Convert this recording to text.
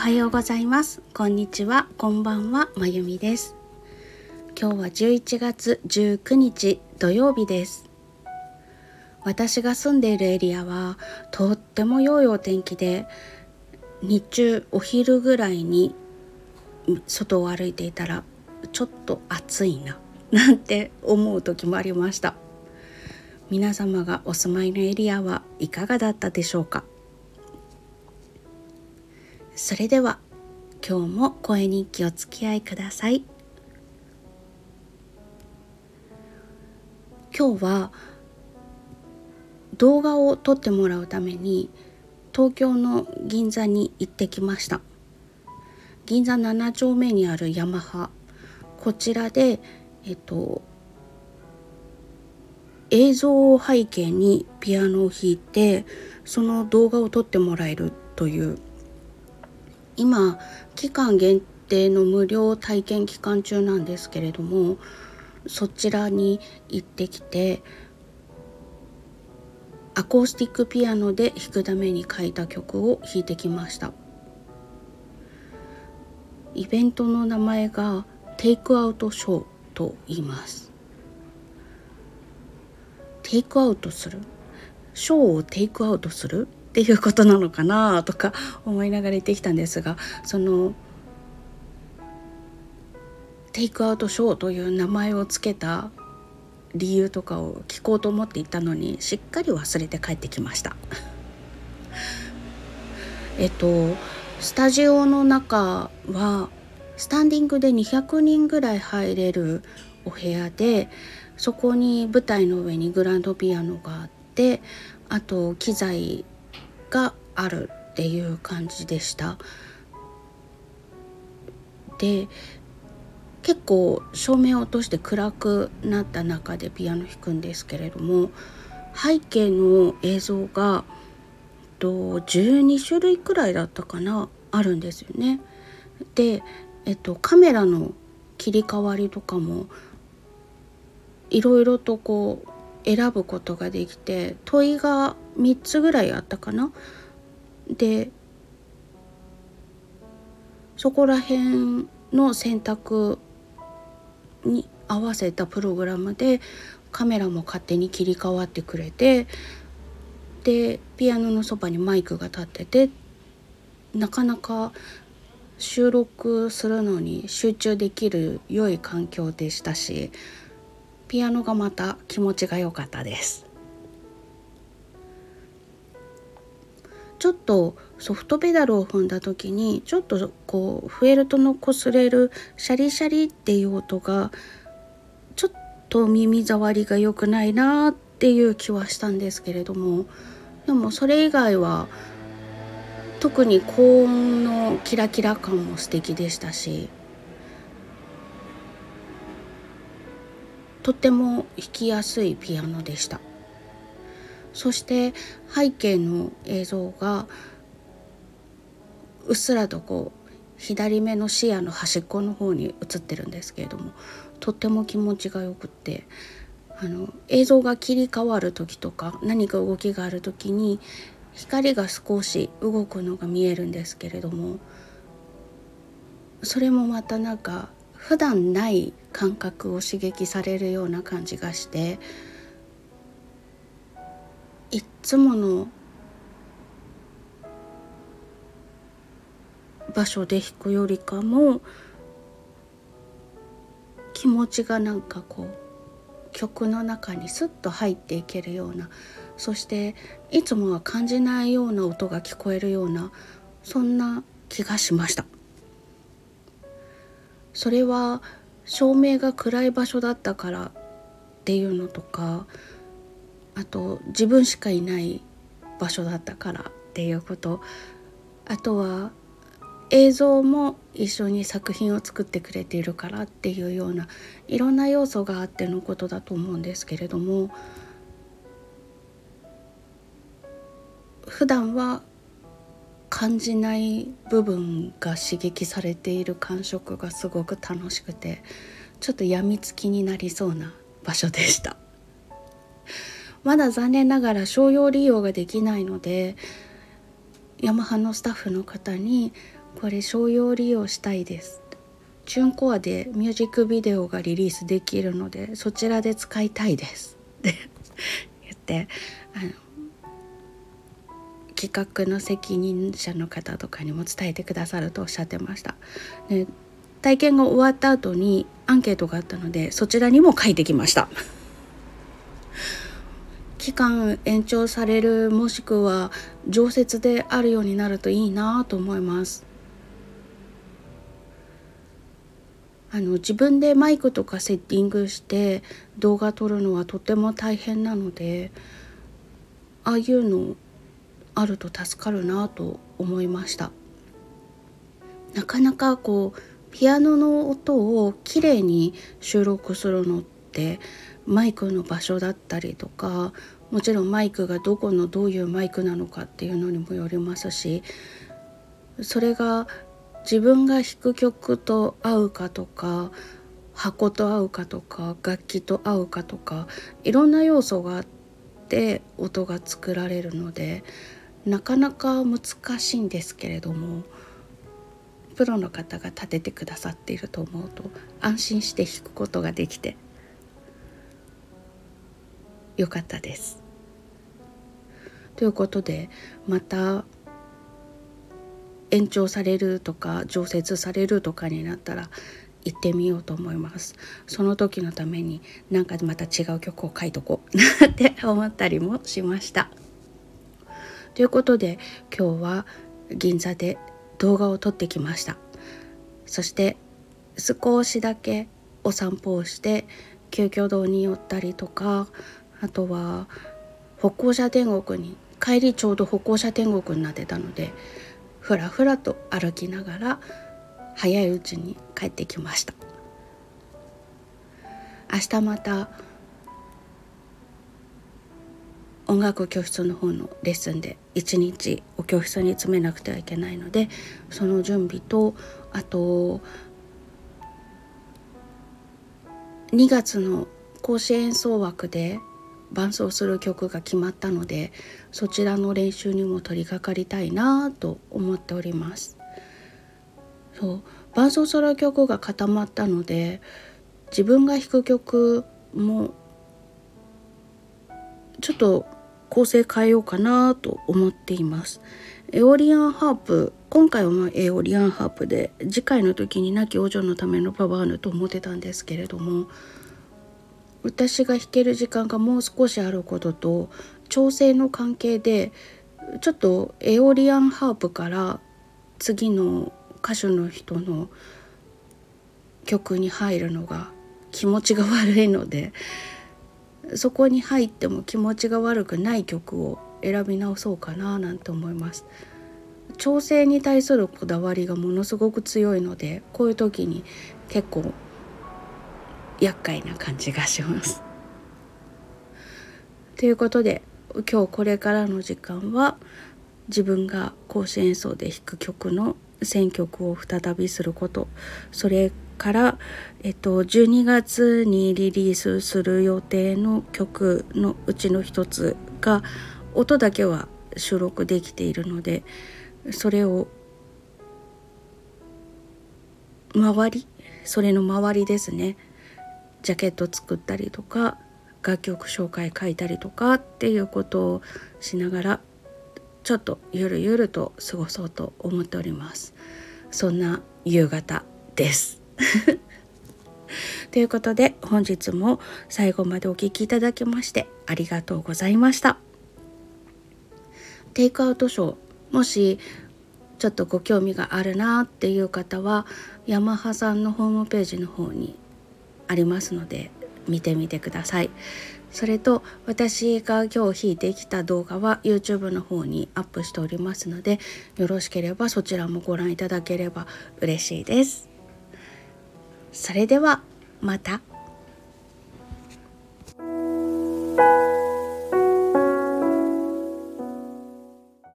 はようございます。こんにちは。こんばんは。まゆみです。今日は11月19日土曜日です。私が住んでいるエリアはとっても良いお天気で日中お昼ぐらいに外を歩いていたらちょっと暑いななんて思う時もありました。皆様がお住まいのエリアはいかがだったでしょうか？それでは今日も声日記お付き合いください。今日は動画を撮ってもらうために東京の銀座に行ってきました。銀座7丁目にあるヤマハ。こちらでえっと映像を背景にピアノを弾いてその動画を撮ってもらえるという今期間限定の無料体験期間中なんですけれどもそちらに行ってきてアコースティックピアノで弾くために書いた曲を弾いてきました。イベントの名前がテイクアウトショーと言います。テイクアウトする？ショーをテイクアウトする？っていうことなのかなとか思いながら言ってきたんですがそのテイクアウトショーという名前を付けた理由とかを聞こうと思っていたのにしっかり忘れて帰ってきました。えっとスタジオの中はスタンディングで200人ぐらい入れるお部屋でそこに舞台の上にグランドピアノがあってあと機材があるっていう感じでした。で結構照明を落として暗くなった中でピアノ弾くんですけれども背景の映像がと12種類くらいだったかなあるんですよね。で、えっと、カメラの切り替わりとかもいろいろとこう選ぶことができて問いが3つぐらいあったかな？でそこら辺の選択に合わせたプログラムでカメラも勝手に切り替わってくれてでピアノのそばにマイクが立っててなかなか収録するのに集中できる良い環境でしたしピアノがまた気持ちが良かったですちょっとソフトペダルを踏んだ時にちょっとこうフェルトの擦れるシャリシャリっていう音がちょっと耳障りが良くないなっていう気はしたんですけれどもでもそれ以外は特に高音のキラキラ感も素敵でしたしとっても弾きやすいピアノでした。そして背景の映像がうっすらとこう左目の視野の端っこの方に映ってるんですけれどもとっても気持ちがよくってあの映像が切り替わる時とか何か動きがある時に光が少し動くのが見えるんですけれどもそれもまたなんか普段ない感覚を刺激されるような感じがしていっつもの場所で弾くよりかも気持ちがなんかこう曲の中にスッと入っていけるようなそしていつもは感じないような音が聞こえるようなそんな気がしました。それは照明が暗い場所だったからっていうのとかあと自分しかいない場所だったからっていうこと。あとは映像も一緒に作品を作ってくれているからっていうようないろんな要素があってのことだと思うんですけれども普段は感じない部分が刺激されている感触がすごく楽しくてちょっとやみつきになりそうな場所でした。まだ残念ながら商用利用ができないのでヤマハのスタッフの方にこれ商用利用したいですチュンコアでミュージックビデオがリリースできるのでそちらで使いたいですって言ってあの企画の責任者の方とかにも伝えてくださるとおっしゃってました。で体験が終わった後にアンケートがあったのでそちらにも書いてきました。期間延長されるもしくは常設であるようになるといいなと思います。あの自分でマイクとかセッティングして動画撮るのはとても大変なのでああいうのあると助かるなと思いましたなかなかこうピアノの音をきれいに収録するのってマイクの場所だったりとかもちろんマイクがどこのどういうマイクなのかっていうのにもよりますしそれが自分が弾く曲と合うかとか箱と合うかとか楽器と合うかとかいろんな要素があって音が作られるのでなかなか難しいんですけれどもプロの方が立ててくださっていると思うと安心して弾くことができてよかったです。ということでまた延長されるとか常設されるとかになったら行ってみようと思います。その時のためになんかまた違う曲を書いとこう。なって思ったりもしました。ということで今日は銀座で動画を撮ってきました。そして少しだけお散歩をして急遽堂に寄ったりとかあとは歩行者天国に帰りちょうど歩行者天国になってたのでふらふらと歩きながら早いうちに帰ってきました。明日また音楽教室の方のレッスンで一日お教室に詰めなくてはいけないのでその準備とあと2月の甲子演奏枠で伴奏する曲が決まったのでそちらの練習にも取り掛かりたいなと思っております。そう伴奏する曲が固まったので自分が弾く曲もちょっと構成変えようかなと思っています。エオリアンハープ今回はまエオリアンハープで次回の時に亡き王女のためのパワーヌと思ってたんですけれども私が弾ける時間がもう少しあることと調整の関係でちょっとエオリアンハープから次の歌手の人の曲に入るのが気持ちが悪いのでそこに入っても気持ちが悪くない曲を選び直そうかななんて思います。調整に対するこだわりがものすごく強いのでこういう時に結構厄介な感じがします。ということで今日これからの時間は自分が甲子演奏で弾く曲の選曲を再びすること。それから、えっと、12月にリリースする予定の曲のうちの一つが音だけは収録できているのでそれを周り？それの周りですね。ジャケット作ったりとか楽曲紹介書いたりとかっていうことをしながらちょっとゆるゆると過ごそうと思っております。そんな夕方です。ということで本日も最後までお聴きいただきましてありがとうございました。テイクアウトショーもしちょっとご興味があるなっていう方はヤマハさんのホームページの方にありますので見てみてくださいそれと私が今日弾いてきた動画は YouTube の方にアップしておりますのでよろしければそちらもご覧いただければ嬉しいですそれではまた。